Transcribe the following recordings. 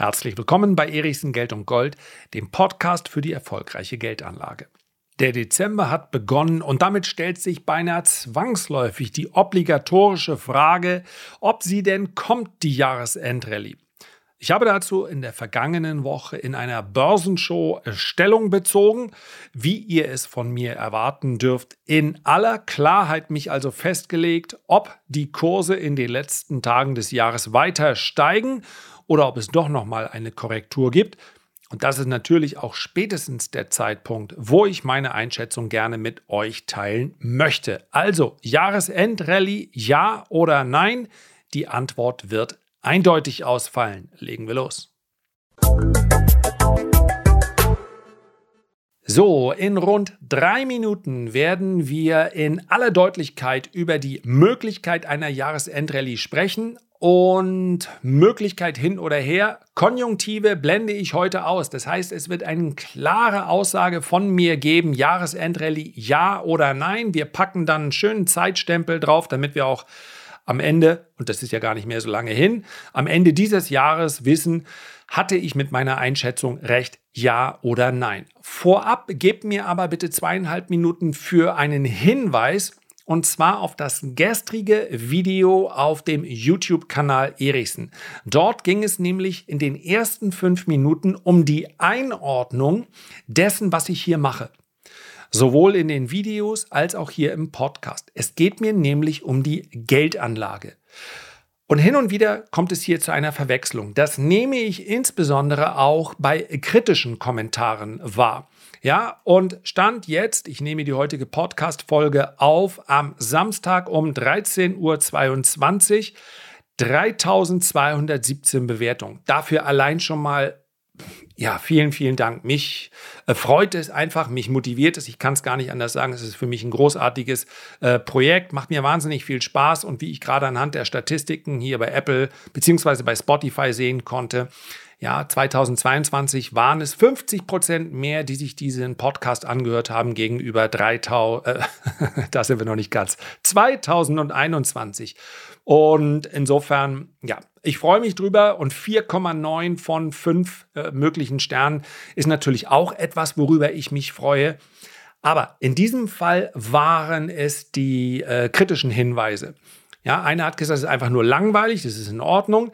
Herzlich willkommen bei Erichsen Geld und Gold, dem Podcast für die erfolgreiche Geldanlage. Der Dezember hat begonnen und damit stellt sich beinahe zwangsläufig die obligatorische Frage, ob sie denn kommt, die Jahresendrallye. Ich habe dazu in der vergangenen Woche in einer Börsenshow Stellung bezogen, wie ihr es von mir erwarten dürft. In aller Klarheit mich also festgelegt, ob die Kurse in den letzten Tagen des Jahres weiter steigen oder ob es doch noch mal eine Korrektur gibt. Und das ist natürlich auch spätestens der Zeitpunkt, wo ich meine Einschätzung gerne mit euch teilen möchte. Also Jahresendrallye, ja oder nein? Die Antwort wird eindeutig ausfallen. Legen wir los. So, in rund drei Minuten werden wir in aller Deutlichkeit über die Möglichkeit einer Jahresendrallye sprechen und Möglichkeit hin oder her. Konjunktive blende ich heute aus. Das heißt, es wird eine klare Aussage von mir geben, Jahresendrallye ja oder nein. Wir packen dann einen schönen Zeitstempel drauf, damit wir auch am Ende, und das ist ja gar nicht mehr so lange hin, am Ende dieses Jahres wissen, hatte ich mit meiner Einschätzung recht, ja oder nein. Vorab gebt mir aber bitte zweieinhalb Minuten für einen Hinweis, und zwar auf das gestrige Video auf dem YouTube-Kanal Erichsen. Dort ging es nämlich in den ersten fünf Minuten um die Einordnung dessen, was ich hier mache. Sowohl in den Videos als auch hier im Podcast. Es geht mir nämlich um die Geldanlage. Und hin und wieder kommt es hier zu einer Verwechslung. Das nehme ich insbesondere auch bei kritischen Kommentaren wahr. Ja, und Stand jetzt, ich nehme die heutige Podcast-Folge auf am Samstag um 13.22 Uhr, 3217 Bewertungen. Dafür allein schon mal ja, vielen, vielen Dank. Mich äh, freut es einfach, mich motiviert es. Ich kann es gar nicht anders sagen. Es ist für mich ein großartiges äh, Projekt, macht mir wahnsinnig viel Spaß und wie ich gerade anhand der Statistiken hier bei Apple beziehungsweise bei Spotify sehen konnte, ja, 2022 waren es 50 Prozent mehr, die sich diesen Podcast angehört haben gegenüber 3000, äh, da sind wir noch nicht ganz, 2021. Und insofern, ja, ich freue mich drüber und 4,9 von 5 äh, möglichen Sternen ist natürlich auch etwas, worüber ich mich freue. Aber in diesem Fall waren es die äh, kritischen Hinweise. Ja, einer hat gesagt, es ist einfach nur langweilig, das ist in Ordnung.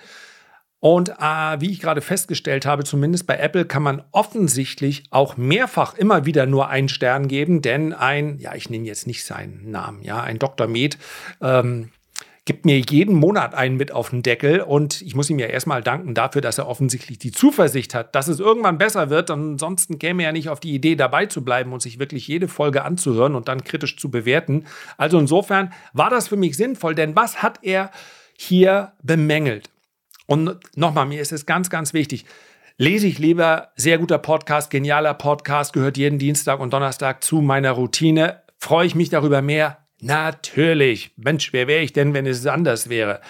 Und äh, wie ich gerade festgestellt habe, zumindest bei Apple kann man offensichtlich auch mehrfach immer wieder nur einen Stern geben, denn ein, ja, ich nenne jetzt nicht seinen Namen, ja, ein Dr. Med ähm, gibt mir jeden Monat einen mit auf den Deckel und ich muss ihm ja erstmal danken dafür, dass er offensichtlich die Zuversicht hat, dass es irgendwann besser wird. Ansonsten käme er ja nicht auf die Idee, dabei zu bleiben und sich wirklich jede Folge anzuhören und dann kritisch zu bewerten. Also insofern war das für mich sinnvoll, denn was hat er hier bemängelt? Und nochmal, mir ist es ganz, ganz wichtig. Lese ich lieber sehr guter Podcast, genialer Podcast, gehört jeden Dienstag und Donnerstag zu meiner Routine. Freue ich mich darüber mehr? Natürlich. Mensch, wer wäre ich denn, wenn es anders wäre?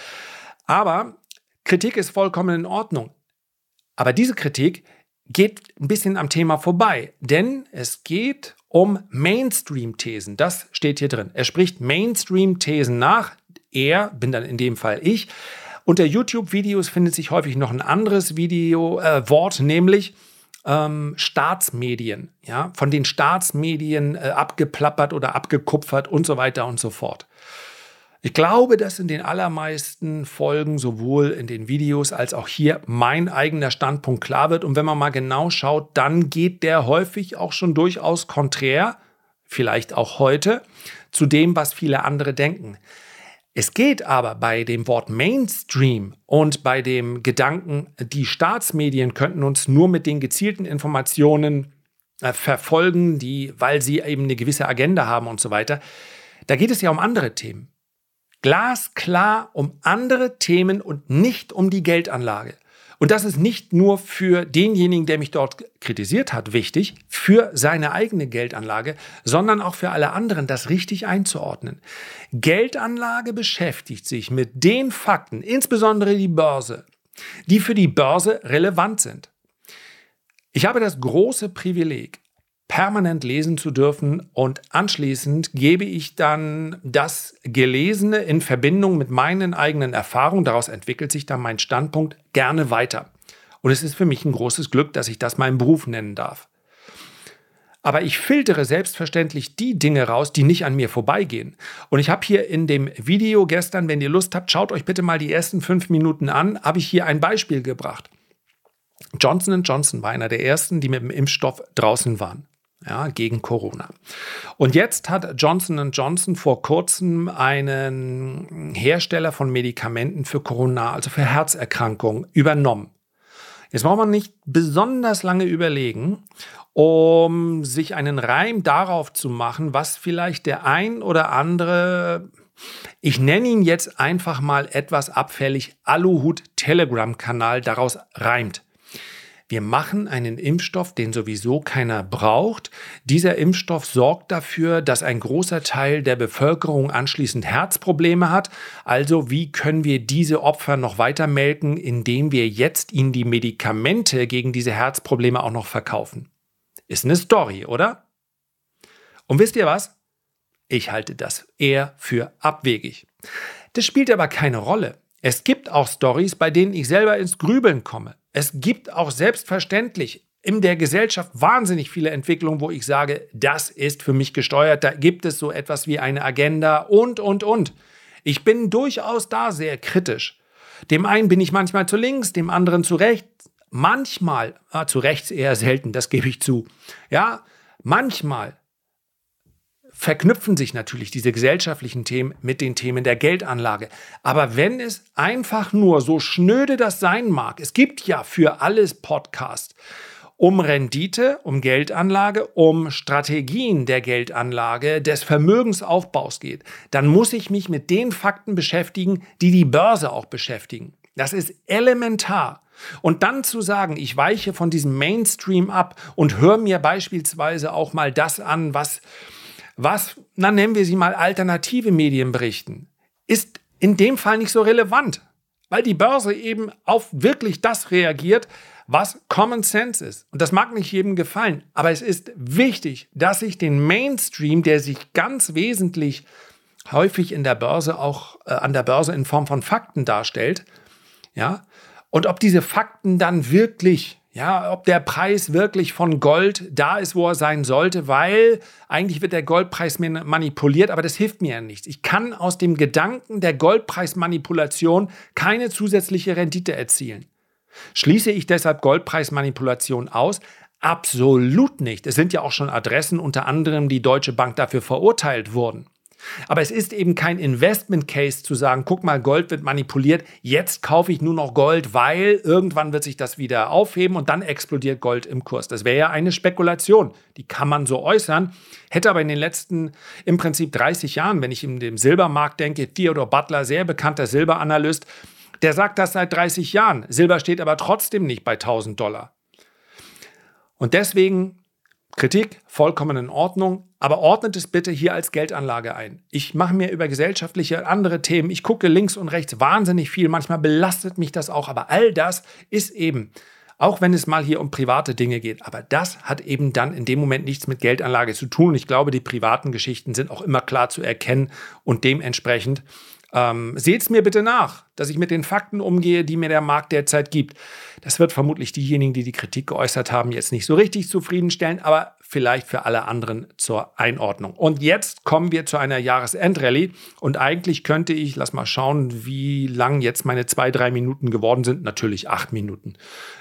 Aber Kritik ist vollkommen in Ordnung. Aber diese Kritik geht ein bisschen am Thema vorbei, denn es geht um Mainstream-Thesen. Das steht hier drin. Er spricht Mainstream-Thesen nach. Er, bin dann in dem Fall ich, unter YouTube-Videos findet sich häufig noch ein anderes Video, äh, Wort, nämlich ähm, Staatsmedien, ja, von den Staatsmedien äh, abgeplappert oder abgekupfert und so weiter und so fort. Ich glaube, dass in den allermeisten Folgen sowohl in den Videos als auch hier mein eigener Standpunkt klar wird. Und wenn man mal genau schaut, dann geht der häufig auch schon durchaus konträr, vielleicht auch heute, zu dem, was viele andere denken. Es geht aber bei dem Wort Mainstream und bei dem Gedanken, die Staatsmedien könnten uns nur mit den gezielten Informationen äh, verfolgen, die, weil sie eben eine gewisse Agenda haben und so weiter. Da geht es ja um andere Themen. Glasklar um andere Themen und nicht um die Geldanlage. Und das ist nicht nur für denjenigen, der mich dort kritisiert hat, wichtig, für seine eigene Geldanlage, sondern auch für alle anderen, das richtig einzuordnen. Geldanlage beschäftigt sich mit den Fakten, insbesondere die Börse, die für die Börse relevant sind. Ich habe das große Privileg, permanent lesen zu dürfen und anschließend gebe ich dann das Gelesene in Verbindung mit meinen eigenen Erfahrungen, daraus entwickelt sich dann mein Standpunkt gerne weiter. Und es ist für mich ein großes Glück, dass ich das meinen Beruf nennen darf. Aber ich filtere selbstverständlich die Dinge raus, die nicht an mir vorbeigehen. Und ich habe hier in dem Video gestern, wenn ihr Lust habt, schaut euch bitte mal die ersten fünf Minuten an, habe ich hier ein Beispiel gebracht. Johnson Johnson war einer der ersten, die mit dem Impfstoff draußen waren. Ja, gegen Corona. Und jetzt hat Johnson Johnson vor kurzem einen Hersteller von Medikamenten für Corona, also für Herzerkrankungen, übernommen. Jetzt braucht man nicht besonders lange überlegen, um sich einen Reim darauf zu machen, was vielleicht der ein oder andere, ich nenne ihn jetzt einfach mal etwas abfällig, Aluhut Telegram-Kanal daraus reimt. Wir machen einen Impfstoff, den sowieso keiner braucht. Dieser Impfstoff sorgt dafür, dass ein großer Teil der Bevölkerung anschließend Herzprobleme hat. Also wie können wir diese Opfer noch weiter melken, indem wir jetzt ihnen die Medikamente gegen diese Herzprobleme auch noch verkaufen? Ist eine Story, oder? Und wisst ihr was? Ich halte das eher für abwegig. Das spielt aber keine Rolle. Es gibt auch Stories, bei denen ich selber ins Grübeln komme. Es gibt auch selbstverständlich in der Gesellschaft wahnsinnig viele Entwicklungen, wo ich sage, das ist für mich gesteuert, da gibt es so etwas wie eine Agenda und, und, und. Ich bin durchaus da sehr kritisch. Dem einen bin ich manchmal zu links, dem anderen zu rechts. Manchmal, ah, zu rechts eher selten, das gebe ich zu. Ja, manchmal verknüpfen sich natürlich diese gesellschaftlichen Themen mit den Themen der Geldanlage. Aber wenn es einfach nur so schnöde das sein mag, es gibt ja für alles Podcasts um Rendite, um Geldanlage, um Strategien der Geldanlage, des Vermögensaufbaus geht, dann muss ich mich mit den Fakten beschäftigen, die die Börse auch beschäftigen. Das ist elementar. Und dann zu sagen, ich weiche von diesem Mainstream ab und höre mir beispielsweise auch mal das an, was was, na nennen wir sie mal alternative Medien berichten, ist in dem Fall nicht so relevant, weil die Börse eben auf wirklich das reagiert, was Common Sense ist. Und das mag nicht jedem gefallen, aber es ist wichtig, dass ich den Mainstream, der sich ganz wesentlich häufig in der Börse auch äh, an der Börse in Form von Fakten darstellt, ja, und ob diese Fakten dann wirklich ja, ob der Preis wirklich von Gold da ist, wo er sein sollte, weil eigentlich wird der Goldpreis manipuliert, aber das hilft mir ja nichts. Ich kann aus dem Gedanken der Goldpreismanipulation keine zusätzliche Rendite erzielen. Schließe ich deshalb Goldpreismanipulation aus? Absolut nicht. Es sind ja auch schon Adressen, unter anderem die Deutsche Bank, dafür verurteilt wurden. Aber es ist eben kein Investment Case zu sagen, guck mal, Gold wird manipuliert, jetzt kaufe ich nur noch Gold, weil irgendwann wird sich das wieder aufheben und dann explodiert Gold im Kurs. Das wäre ja eine Spekulation, die kann man so äußern, hätte aber in den letzten im Prinzip 30 Jahren, wenn ich in dem Silbermarkt denke, Theodore Butler, sehr bekannter Silberanalyst, der sagt das seit 30 Jahren. Silber steht aber trotzdem nicht bei 1000 Dollar. Und deswegen Kritik vollkommen in Ordnung, aber ordnet es bitte hier als Geldanlage ein. Ich mache mir über gesellschaftliche andere Themen, ich gucke links und rechts wahnsinnig viel, manchmal belastet mich das auch, aber all das ist eben, auch wenn es mal hier um private Dinge geht, aber das hat eben dann in dem Moment nichts mit Geldanlage zu tun. Ich glaube, die privaten Geschichten sind auch immer klar zu erkennen und dementsprechend ähm, Seht mir bitte nach, dass ich mit den Fakten umgehe, die mir der Markt derzeit gibt. Das wird vermutlich diejenigen, die die Kritik geäußert haben, jetzt nicht so richtig zufriedenstellen, aber vielleicht für alle anderen zur Einordnung. Und jetzt kommen wir zu einer Jahresendrallye und eigentlich könnte ich, lass mal schauen, wie lang jetzt meine zwei, drei Minuten geworden sind. Natürlich acht Minuten.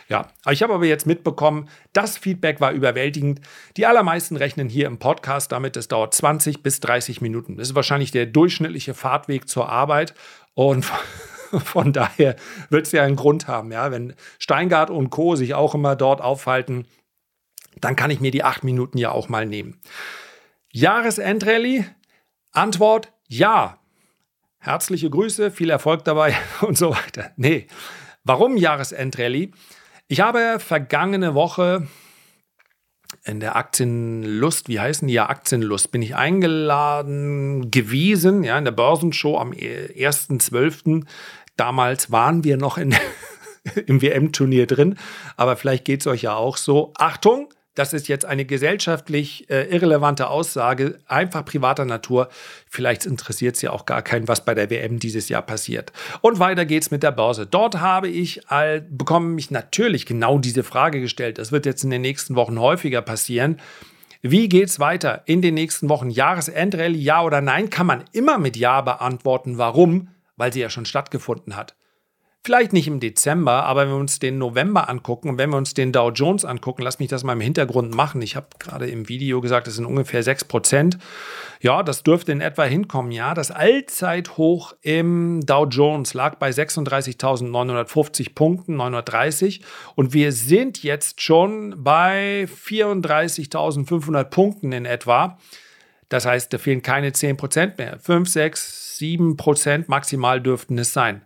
Ja, ich habe aber jetzt mitbekommen, das Feedback war überwältigend. Die allermeisten rechnen hier im Podcast damit, es dauert 20 bis 30 Minuten. Das ist wahrscheinlich der durchschnittliche Fahrtweg zur Arbeit und von daher wird es ja einen Grund haben, ja, wenn Steingart und Co. sich auch immer dort aufhalten, dann kann ich mir die acht Minuten ja auch mal nehmen. Jahresendrallye? Antwort ja. Herzliche Grüße, viel Erfolg dabei und so weiter. Nee. Warum Jahresendrallye? Ich habe vergangene Woche in der Aktienlust, wie heißen die ja Aktienlust, bin ich eingeladen gewesen, ja, in der Börsenshow am 1.12. Damals waren wir noch in, im WM-Turnier drin, aber vielleicht geht es euch ja auch so. Achtung, das ist jetzt eine gesellschaftlich äh, irrelevante Aussage, einfach privater Natur. Vielleicht interessiert es ja auch gar keinen, was bei der WM dieses Jahr passiert. Und weiter geht's mit der Börse. Dort habe ich all, bekomme mich natürlich genau diese Frage gestellt. Das wird jetzt in den nächsten Wochen häufiger passieren. Wie geht's weiter in den nächsten Wochen? Jahresendrallye, ja oder nein? Kann man immer mit Ja beantworten. Warum? Weil sie ja schon stattgefunden hat. Vielleicht nicht im Dezember, aber wenn wir uns den November angucken und wenn wir uns den Dow Jones angucken, lass mich das mal im Hintergrund machen. Ich habe gerade im Video gesagt, es sind ungefähr 6%. Ja, das dürfte in etwa hinkommen. Ja, das Allzeithoch im Dow Jones lag bei 36.950 Punkten, 930. Und wir sind jetzt schon bei 34.500 Punkten in etwa. Das heißt, da fehlen keine 10% mehr. 5, 6, 7% maximal dürften es sein.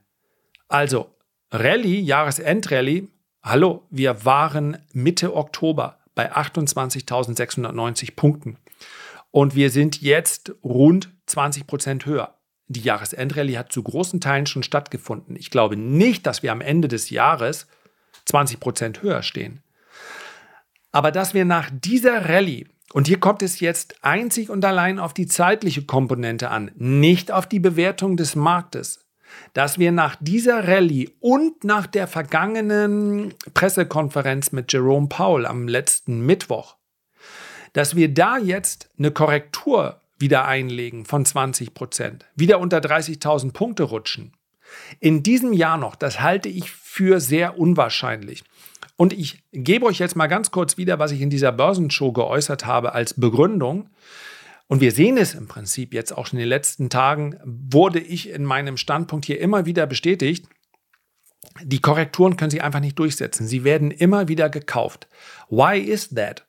Also, Rallye, Jahresendrallye, hallo, wir waren Mitte Oktober bei 28.690 Punkten. Und wir sind jetzt rund 20 Prozent höher. Die Jahresendrallye hat zu großen Teilen schon stattgefunden. Ich glaube nicht, dass wir am Ende des Jahres 20 Prozent höher stehen. Aber dass wir nach dieser Rallye, und hier kommt es jetzt einzig und allein auf die zeitliche Komponente an, nicht auf die Bewertung des Marktes, dass wir nach dieser Rallye und nach der vergangenen Pressekonferenz mit Jerome Powell am letzten Mittwoch, dass wir da jetzt eine Korrektur wieder einlegen von 20 Prozent, wieder unter 30.000 Punkte rutschen. In diesem Jahr noch, das halte ich für sehr unwahrscheinlich. Und ich gebe euch jetzt mal ganz kurz wieder, was ich in dieser Börsenshow geäußert habe als Begründung. Und wir sehen es im Prinzip jetzt auch schon in den letzten Tagen, wurde ich in meinem Standpunkt hier immer wieder bestätigt. Die Korrekturen können sie einfach nicht durchsetzen. Sie werden immer wieder gekauft. Why is that?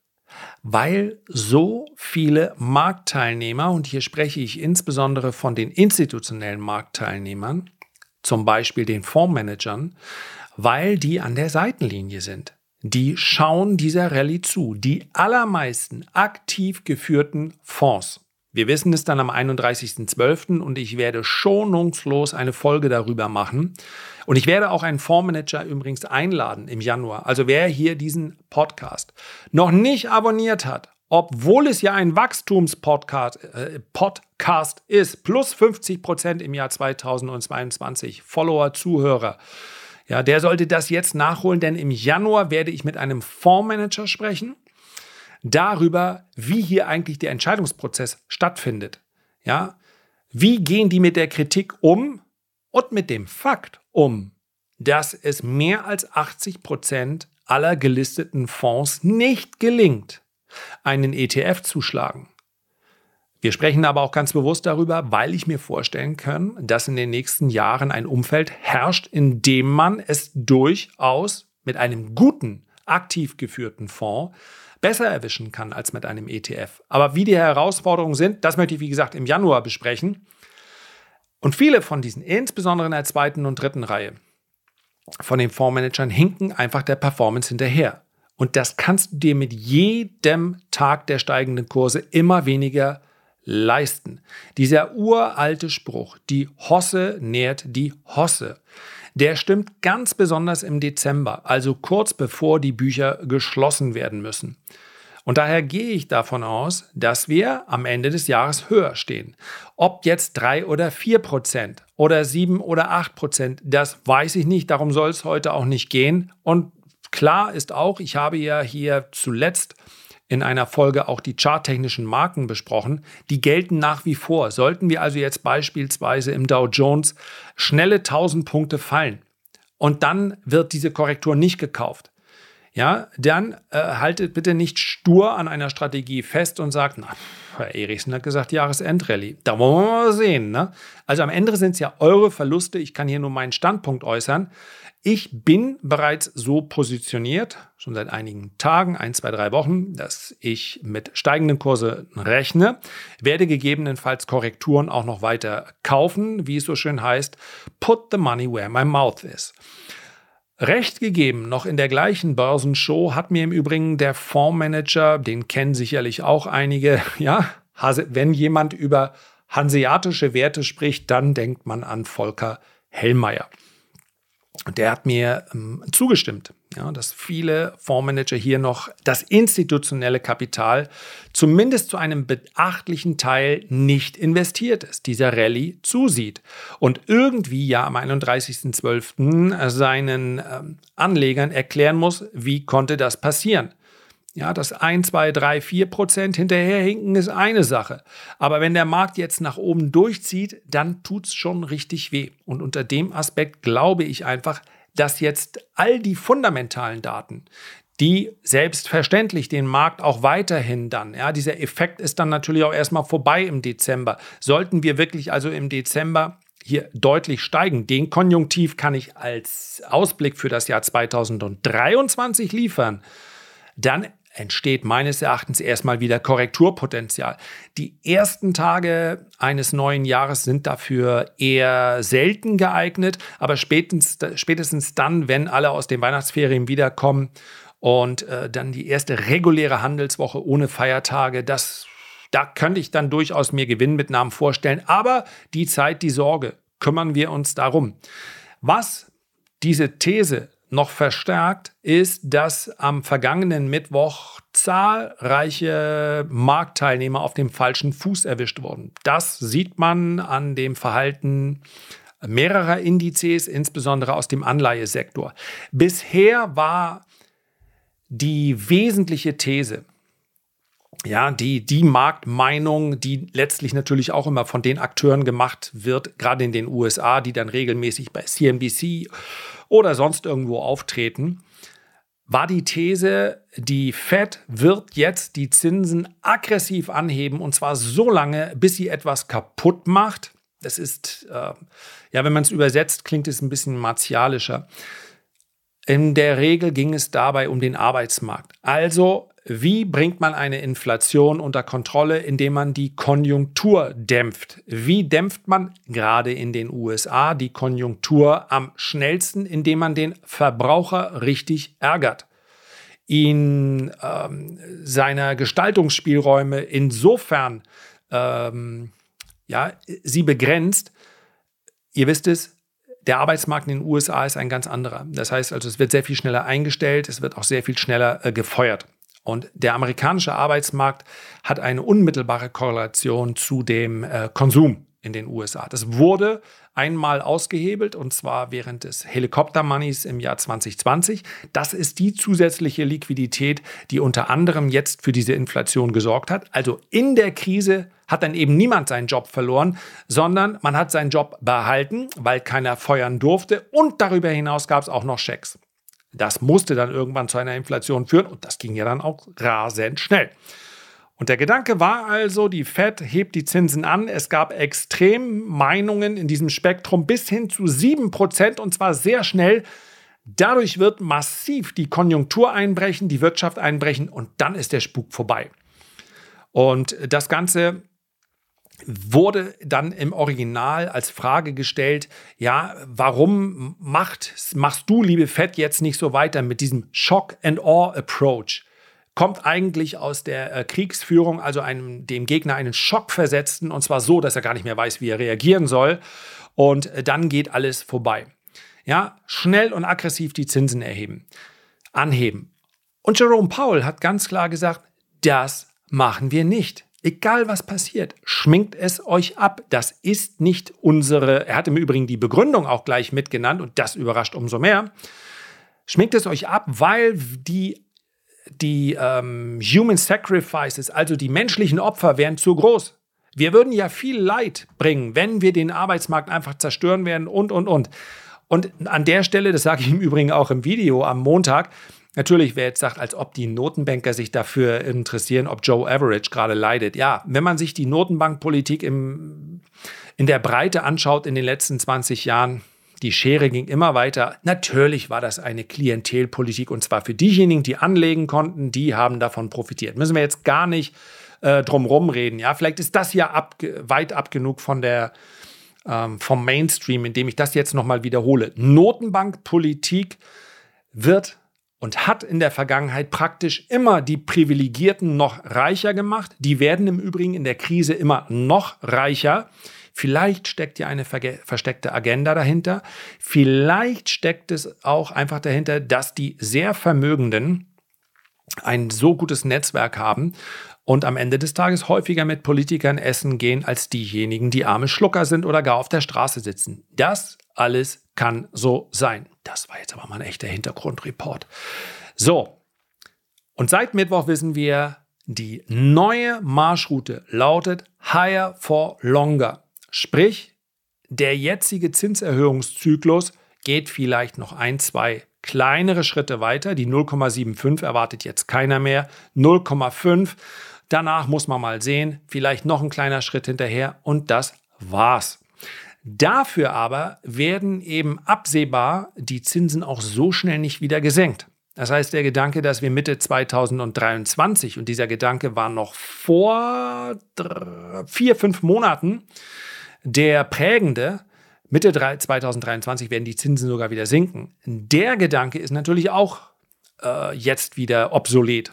Weil so viele Marktteilnehmer, und hier spreche ich insbesondere von den institutionellen Marktteilnehmern, zum Beispiel den Fondsmanagern, weil die an der Seitenlinie sind die schauen dieser Rallye zu. Die allermeisten aktiv geführten Fonds. Wir wissen es dann am 31.12. und ich werde schonungslos eine Folge darüber machen. Und ich werde auch einen Fondsmanager übrigens einladen im Januar. Also wer hier diesen Podcast noch nicht abonniert hat, obwohl es ja ein Wachstumspodcast äh, Podcast ist, plus 50 Prozent im Jahr 2022, Follower, Zuhörer, ja, der sollte das jetzt nachholen, denn im Januar werde ich mit einem Fondsmanager sprechen darüber, wie hier eigentlich der Entscheidungsprozess stattfindet. Ja, wie gehen die mit der Kritik um und mit dem Fakt um, dass es mehr als 80 Prozent aller gelisteten Fonds nicht gelingt, einen ETF zu schlagen. Wir sprechen aber auch ganz bewusst darüber, weil ich mir vorstellen kann, dass in den nächsten Jahren ein Umfeld herrscht, in dem man es durchaus mit einem guten, aktiv geführten Fonds besser erwischen kann als mit einem ETF. Aber wie die Herausforderungen sind, das möchte ich, wie gesagt, im Januar besprechen. Und viele von diesen, insbesondere in der zweiten und dritten Reihe, von den Fondsmanagern hinken einfach der Performance hinterher. Und das kannst du dir mit jedem Tag der steigenden Kurse immer weniger leisten. Dieser uralte Spruch, die Hosse nährt die Hosse, der stimmt ganz besonders im Dezember, also kurz bevor die Bücher geschlossen werden müssen. Und daher gehe ich davon aus, dass wir am Ende des Jahres höher stehen. Ob jetzt drei oder vier Prozent oder sieben oder acht Prozent, das weiß ich nicht. Darum soll es heute auch nicht gehen. Und klar ist auch, ich habe ja hier zuletzt in einer Folge auch die charttechnischen Marken besprochen. Die gelten nach wie vor. Sollten wir also jetzt beispielsweise im Dow Jones schnelle 1000 Punkte fallen und dann wird diese Korrektur nicht gekauft, ja, dann äh, haltet bitte nicht stur an einer Strategie fest und sagt, na, Herr Erichsen hat gesagt, Jahresendrallye. Da wollen wir mal sehen. Ne? Also am Ende sind es ja eure Verluste. Ich kann hier nur meinen Standpunkt äußern. Ich bin bereits so positioniert, schon seit einigen Tagen, ein, zwei, drei Wochen, dass ich mit steigenden Kurse rechne, werde gegebenenfalls Korrekturen auch noch weiter kaufen, wie es so schön heißt, put the money where my mouth is. Recht gegeben, noch in der gleichen Börsenshow hat mir im Übrigen der Fondsmanager, den kennen sicherlich auch einige, ja, wenn jemand über hanseatische Werte spricht, dann denkt man an Volker Hellmeier. Und der hat mir ähm, zugestimmt. ja, dass viele Fondsmanager hier noch das institutionelle Kapital zumindest zu einem beachtlichen Teil nicht investiert ist, dieser Rallye zusieht und irgendwie ja am 31.12. seinen ähm, Anlegern erklären muss, wie konnte das passieren. Ja, das 1, 2, 3, 4 Prozent hinterherhinken ist eine Sache. Aber wenn der Markt jetzt nach oben durchzieht, dann tut es schon richtig weh. Und unter dem Aspekt glaube ich einfach, dass jetzt all die fundamentalen Daten, die selbstverständlich den Markt auch weiterhin dann, ja, dieser Effekt ist dann natürlich auch erstmal vorbei im Dezember. Sollten wir wirklich also im Dezember hier deutlich steigen, den Konjunktiv kann ich als Ausblick für das Jahr 2023 liefern, dann entsteht meines Erachtens erstmal wieder Korrekturpotenzial. Die ersten Tage eines neuen Jahres sind dafür eher selten geeignet, aber spätestens, spätestens dann, wenn alle aus den Weihnachtsferien wiederkommen und äh, dann die erste reguläre Handelswoche ohne Feiertage, das, da könnte ich dann durchaus mir Gewinnmitnahmen vorstellen. Aber die Zeit, die Sorge, kümmern wir uns darum. Was diese These noch verstärkt, ist, dass am vergangenen Mittwoch zahlreiche Marktteilnehmer auf dem falschen Fuß erwischt wurden. Das sieht man an dem Verhalten mehrerer Indizes, insbesondere aus dem Anleihesektor. Bisher war die wesentliche These, ja, die, die Marktmeinung, die letztlich natürlich auch immer von den Akteuren gemacht wird, gerade in den USA, die dann regelmäßig bei CNBC oder sonst irgendwo auftreten, war die These, die Fed wird jetzt die Zinsen aggressiv anheben und zwar so lange, bis sie etwas kaputt macht. Das ist, äh, ja, wenn man es übersetzt, klingt es ein bisschen martialischer. In der Regel ging es dabei um den Arbeitsmarkt. Also wie bringt man eine Inflation unter Kontrolle, indem man die Konjunktur dämpft? Wie dämpft man gerade in den USA die Konjunktur am schnellsten, indem man den Verbraucher richtig ärgert? ihn ähm, seiner Gestaltungsspielräume insofern ähm, ja, sie begrenzt. Ihr wisst es, der Arbeitsmarkt in den USA ist ein ganz anderer. Das heißt also, es wird sehr viel schneller eingestellt, es wird auch sehr viel schneller äh, gefeuert. Und der amerikanische Arbeitsmarkt hat eine unmittelbare Korrelation zu dem äh, Konsum in den USA. Das wurde einmal ausgehebelt und zwar während des Helikopter-Moneys im Jahr 2020. Das ist die zusätzliche Liquidität, die unter anderem jetzt für diese Inflation gesorgt hat. Also in der Krise hat dann eben niemand seinen Job verloren, sondern man hat seinen Job behalten, weil keiner feuern durfte und darüber hinaus gab es auch noch Schecks. Das musste dann irgendwann zu einer Inflation führen und das ging ja dann auch rasend schnell. Und der Gedanke war also, die Fed hebt die Zinsen an. Es gab extrem Meinungen in diesem Spektrum bis hin zu 7% und zwar sehr schnell. Dadurch wird massiv die Konjunktur einbrechen, die Wirtschaft einbrechen und dann ist der Spuk vorbei. Und das Ganze wurde dann im Original als Frage gestellt, ja, warum macht, machst du, liebe Fed, jetzt nicht so weiter mit diesem Shock-and-Awe-Approach? Kommt eigentlich aus der äh, Kriegsführung, also einem, dem Gegner einen Schock versetzten, und zwar so, dass er gar nicht mehr weiß, wie er reagieren soll. Und äh, dann geht alles vorbei. Ja, schnell und aggressiv die Zinsen erheben, anheben. Und Jerome Powell hat ganz klar gesagt, das machen wir nicht. Egal was passiert, schminkt es euch ab. Das ist nicht unsere. Er hat im Übrigen die Begründung auch gleich mitgenannt und das überrascht umso mehr. Schminkt es euch ab, weil die, die ähm, Human Sacrifices, also die menschlichen Opfer, wären zu groß. Wir würden ja viel Leid bringen, wenn wir den Arbeitsmarkt einfach zerstören werden und, und, und. Und an der Stelle, das sage ich im Übrigen auch im Video am Montag, Natürlich, wer jetzt sagt, als ob die Notenbanker sich dafür interessieren, ob Joe Average gerade leidet. Ja, wenn man sich die Notenbankpolitik im, in der Breite anschaut in den letzten 20 Jahren, die Schere ging immer weiter. Natürlich war das eine Klientelpolitik und zwar für diejenigen, die anlegen konnten, die haben davon profitiert. Müssen wir jetzt gar nicht äh, drumherum reden. Ja, vielleicht ist das ja ab, weit ab genug von der, ähm, vom Mainstream, indem ich das jetzt nochmal wiederhole. Notenbankpolitik wird und hat in der Vergangenheit praktisch immer die Privilegierten noch reicher gemacht. Die werden im Übrigen in der Krise immer noch reicher. Vielleicht steckt ja eine versteckte Agenda dahinter. Vielleicht steckt es auch einfach dahinter, dass die sehr Vermögenden ein so gutes Netzwerk haben und am Ende des Tages häufiger mit Politikern essen gehen als diejenigen, die arme Schlucker sind oder gar auf der Straße sitzen. Das alles kann so sein. Das war jetzt aber mal ein echter Hintergrundreport. So, und seit Mittwoch wissen wir, die neue Marschroute lautet Higher for Longer. Sprich, der jetzige Zinserhöhungszyklus geht vielleicht noch ein, zwei kleinere Schritte weiter. Die 0,75 erwartet jetzt keiner mehr. 0,5. Danach muss man mal sehen, vielleicht noch ein kleiner Schritt hinterher und das war's. Dafür aber werden eben absehbar die Zinsen auch so schnell nicht wieder gesenkt. Das heißt, der Gedanke, dass wir Mitte 2023, und dieser Gedanke war noch vor vier, fünf Monaten, der prägende, Mitte 2023 werden die Zinsen sogar wieder sinken. Der Gedanke ist natürlich auch äh, jetzt wieder obsolet.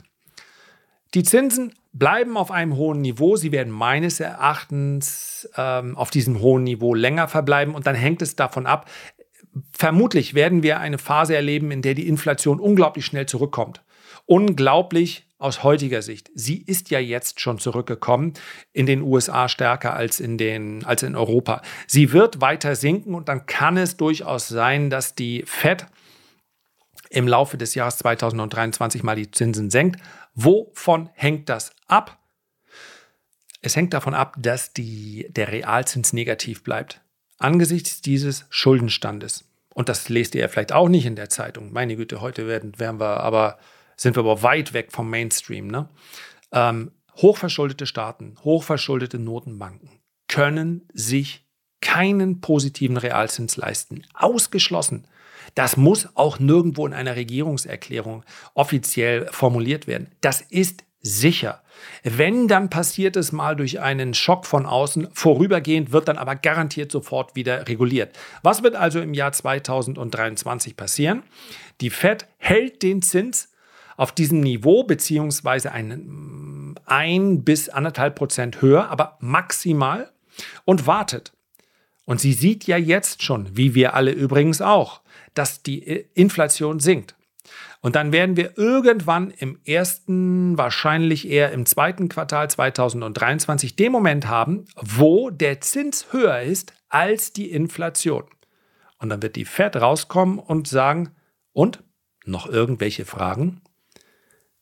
Die Zinsen bleiben auf einem hohen Niveau. Sie werden meines Erachtens ähm, auf diesem hohen Niveau länger verbleiben und dann hängt es davon ab, vermutlich werden wir eine Phase erleben, in der die Inflation unglaublich schnell zurückkommt. Unglaublich aus heutiger Sicht. Sie ist ja jetzt schon zurückgekommen, in den USA stärker als in, den, als in Europa. Sie wird weiter sinken und dann kann es durchaus sein, dass die Fed im Laufe des Jahres 2023 mal die Zinsen senkt. Wovon hängt das ab? Es hängt davon ab, dass die, der Realzins negativ bleibt angesichts dieses Schuldenstandes, und das lest ihr ja vielleicht auch nicht in der Zeitung, meine Güte, heute werden, werden wir aber, sind wir aber weit weg vom Mainstream, ne? Ähm, hochverschuldete Staaten, hochverschuldete Notenbanken können sich keinen positiven Realzins leisten. Ausgeschlossen. Das muss auch nirgendwo in einer Regierungserklärung offiziell formuliert werden. Das ist sicher. Wenn, dann passiert es mal durch einen Schock von außen. Vorübergehend wird dann aber garantiert sofort wieder reguliert. Was wird also im Jahr 2023 passieren? Die Fed hält den Zins auf diesem Niveau beziehungsweise ein, ein bis anderthalb Prozent höher, aber maximal und wartet. Und sie sieht ja jetzt schon, wie wir alle übrigens auch, dass die Inflation sinkt. Und dann werden wir irgendwann im ersten, wahrscheinlich eher im zweiten Quartal 2023 den Moment haben, wo der Zins höher ist als die Inflation. Und dann wird die Fed rauskommen und sagen, und noch irgendwelche Fragen?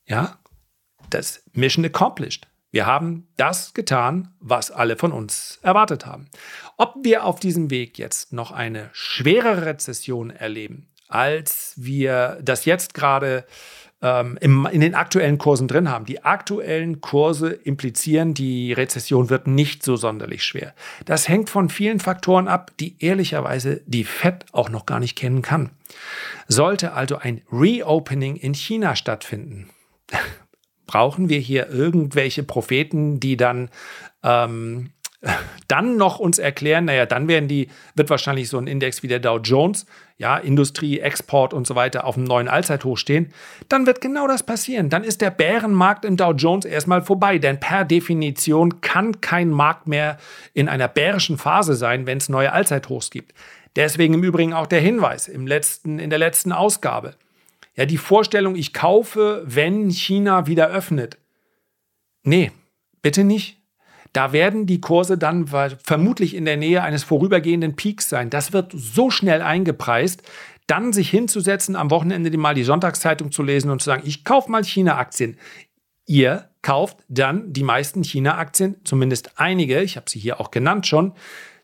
Ja, das Mission accomplished. Wir haben das getan, was alle von uns erwartet haben. Ob wir auf diesem Weg jetzt noch eine schwere Rezession erleben, als wir das jetzt gerade ähm, im, in den aktuellen Kursen drin haben. Die aktuellen Kurse implizieren, die Rezession wird nicht so sonderlich schwer. Das hängt von vielen Faktoren ab, die ehrlicherweise die Fed auch noch gar nicht kennen kann. Sollte also ein Reopening in China stattfinden, brauchen wir hier irgendwelche Propheten, die dann ähm, dann noch uns erklären, naja, dann werden die, wird wahrscheinlich so ein Index wie der Dow Jones, ja, Industrie, Export und so weiter auf einem neuen Allzeithoch stehen, dann wird genau das passieren. Dann ist der Bärenmarkt im Dow Jones erstmal vorbei, denn per Definition kann kein Markt mehr in einer bärischen Phase sein, wenn es neue Allzeithochs gibt. Deswegen im Übrigen auch der Hinweis im letzten, in der letzten Ausgabe. Ja, die Vorstellung, ich kaufe, wenn China wieder öffnet. Nee, bitte nicht. Da werden die Kurse dann vermutlich in der Nähe eines vorübergehenden Peaks sein. Das wird so schnell eingepreist, dann sich hinzusetzen, am Wochenende mal die Sonntagszeitung zu lesen und zu sagen, ich kaufe mal China-Aktien. Ihr kauft dann die meisten China-Aktien, zumindest einige, ich habe sie hier auch genannt schon,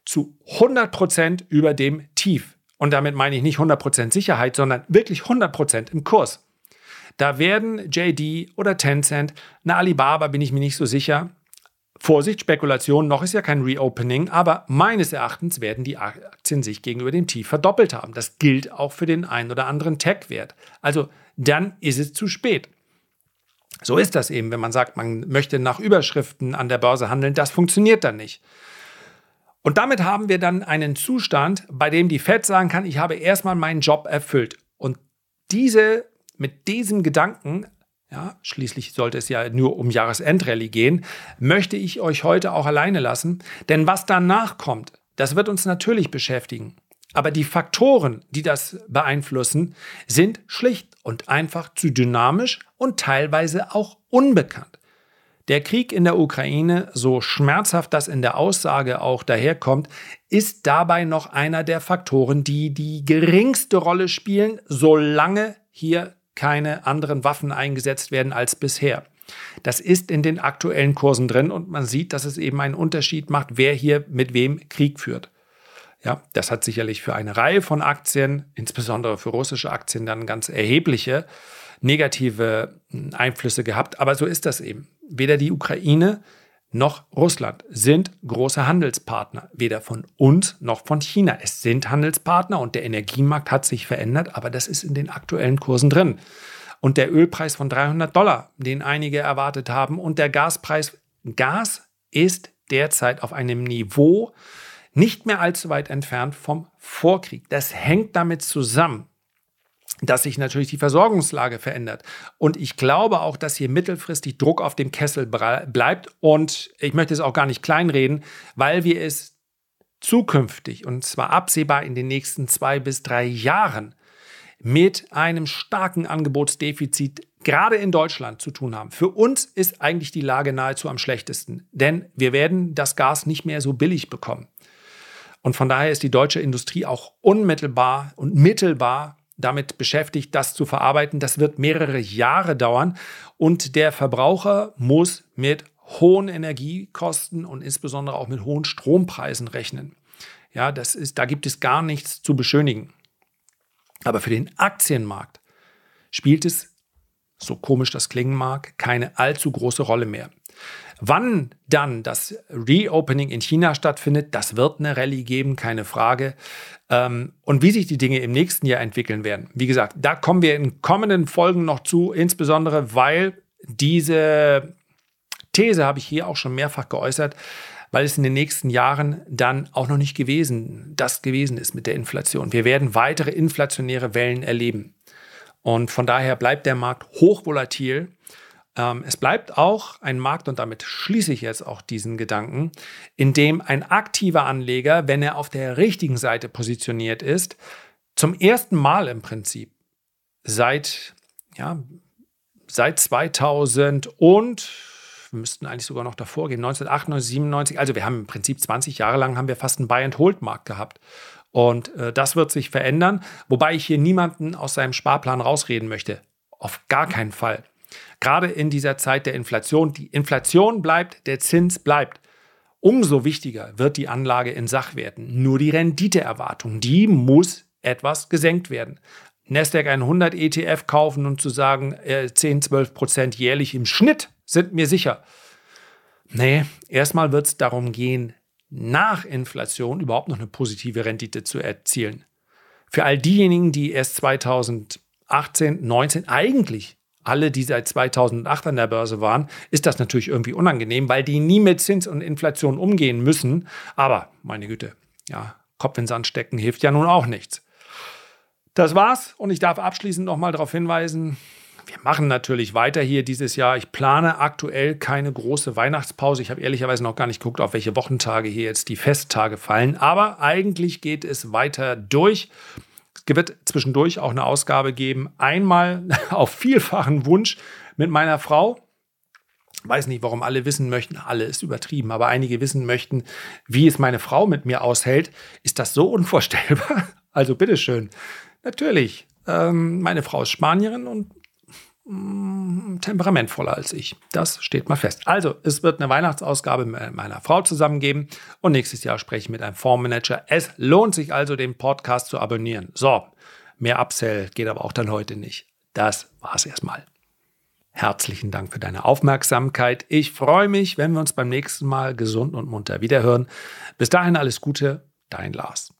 zu 100% über dem Tief. Und damit meine ich nicht 100% Sicherheit, sondern wirklich 100% im Kurs. Da werden JD oder Tencent, eine Alibaba bin ich mir nicht so sicher, Vorsicht, Spekulation, noch ist ja kein Reopening, aber meines Erachtens werden die Aktien sich gegenüber dem Tief verdoppelt haben. Das gilt auch für den einen oder anderen Tech-Wert. Also dann ist es zu spät. So ist das eben, wenn man sagt, man möchte nach Überschriften an der Börse handeln, das funktioniert dann nicht. Und damit haben wir dann einen Zustand, bei dem die Fed sagen kann, ich habe erstmal meinen Job erfüllt. Und diese, mit diesem Gedanken ja, schließlich sollte es ja nur um Jahresendrallye gehen, möchte ich euch heute auch alleine lassen. Denn was danach kommt, das wird uns natürlich beschäftigen. Aber die Faktoren, die das beeinflussen, sind schlicht und einfach zu dynamisch und teilweise auch unbekannt. Der Krieg in der Ukraine, so schmerzhaft das in der Aussage auch daherkommt, ist dabei noch einer der Faktoren, die die geringste Rolle spielen, solange hier keine anderen Waffen eingesetzt werden als bisher. Das ist in den aktuellen Kursen drin und man sieht, dass es eben einen Unterschied macht, wer hier mit wem Krieg führt. Ja, das hat sicherlich für eine Reihe von Aktien, insbesondere für russische Aktien, dann ganz erhebliche negative hm, Einflüsse gehabt. Aber so ist das eben. Weder die Ukraine noch Russland sind große Handelspartner, weder von uns noch von China. Es sind Handelspartner und der Energiemarkt hat sich verändert, aber das ist in den aktuellen Kursen drin. Und der Ölpreis von 300 Dollar, den einige erwartet haben, und der Gaspreis, Gas ist derzeit auf einem Niveau, nicht mehr allzu weit entfernt vom Vorkrieg. Das hängt damit zusammen, dass sich natürlich die Versorgungslage verändert. Und ich glaube auch, dass hier mittelfristig Druck auf dem Kessel bleibt. Und ich möchte es auch gar nicht kleinreden, weil wir es zukünftig, und zwar absehbar in den nächsten zwei bis drei Jahren, mit einem starken Angebotsdefizit gerade in Deutschland zu tun haben. Für uns ist eigentlich die Lage nahezu am schlechtesten, denn wir werden das Gas nicht mehr so billig bekommen. Und von daher ist die deutsche Industrie auch unmittelbar und mittelbar damit beschäftigt, das zu verarbeiten. Das wird mehrere Jahre dauern und der Verbraucher muss mit hohen Energiekosten und insbesondere auch mit hohen Strompreisen rechnen. Ja, das ist, da gibt es gar nichts zu beschönigen. Aber für den Aktienmarkt spielt es, so komisch das klingen mag, keine allzu große Rolle mehr. Wann dann das Reopening in China stattfindet, das wird eine Rallye geben, keine Frage. Ähm, und wie sich die Dinge im nächsten Jahr entwickeln werden, wie gesagt, da kommen wir in kommenden Folgen noch zu, insbesondere weil diese These habe ich hier auch schon mehrfach geäußert, weil es in den nächsten Jahren dann auch noch nicht gewesen, das gewesen ist mit der Inflation. Wir werden weitere inflationäre Wellen erleben. Und von daher bleibt der Markt hochvolatil. Ähm, es bleibt auch ein Markt, und damit schließe ich jetzt auch diesen Gedanken, in dem ein aktiver Anleger, wenn er auf der richtigen Seite positioniert ist, zum ersten Mal im Prinzip seit, ja, seit 2000 und wir müssten eigentlich sogar noch davor gehen, 1998, 97, also wir haben im Prinzip 20 Jahre lang haben wir fast einen Buy-and-Hold-Markt gehabt. Und äh, das wird sich verändern, wobei ich hier niemanden aus seinem Sparplan rausreden möchte. Auf gar keinen Fall. Gerade in dieser Zeit der Inflation. Die Inflation bleibt, der Zins bleibt. Umso wichtiger wird die Anlage in Sachwerten. Nur die Renditeerwartung, die muss etwas gesenkt werden. Nasdaq 100 ETF kaufen und zu sagen, 10, 12 Prozent jährlich im Schnitt sind mir sicher. Nee, erstmal wird es darum gehen, nach Inflation überhaupt noch eine positive Rendite zu erzielen. Für all diejenigen, die erst 2018, 19 eigentlich alle, die seit 2008 an der Börse waren, ist das natürlich irgendwie unangenehm, weil die nie mit Zins und Inflation umgehen müssen. Aber meine Güte, ja, Kopf ins Sand stecken hilft ja nun auch nichts. Das war's und ich darf abschließend nochmal darauf hinweisen, wir machen natürlich weiter hier dieses Jahr. Ich plane aktuell keine große Weihnachtspause. Ich habe ehrlicherweise noch gar nicht geguckt, auf welche Wochentage hier jetzt die Festtage fallen. Aber eigentlich geht es weiter durch. Es wird zwischendurch auch eine Ausgabe geben, einmal auf vielfachen Wunsch mit meiner Frau. Weiß nicht, warum alle wissen möchten, alle ist übertrieben, aber einige wissen möchten, wie es meine Frau mit mir aushält. Ist das so unvorstellbar? Also bitteschön. Natürlich. Ähm, meine Frau ist Spanierin und Mm, temperamentvoller als ich. Das steht mal fest. Also, es wird eine Weihnachtsausgabe mit meiner Frau zusammen geben und nächstes Jahr spreche ich mit einem Fondsmanager. Es lohnt sich also, den Podcast zu abonnieren. So, mehr Upsell geht aber auch dann heute nicht. Das war's erstmal. Herzlichen Dank für deine Aufmerksamkeit. Ich freue mich, wenn wir uns beim nächsten Mal gesund und munter wiederhören. Bis dahin alles Gute, dein Lars.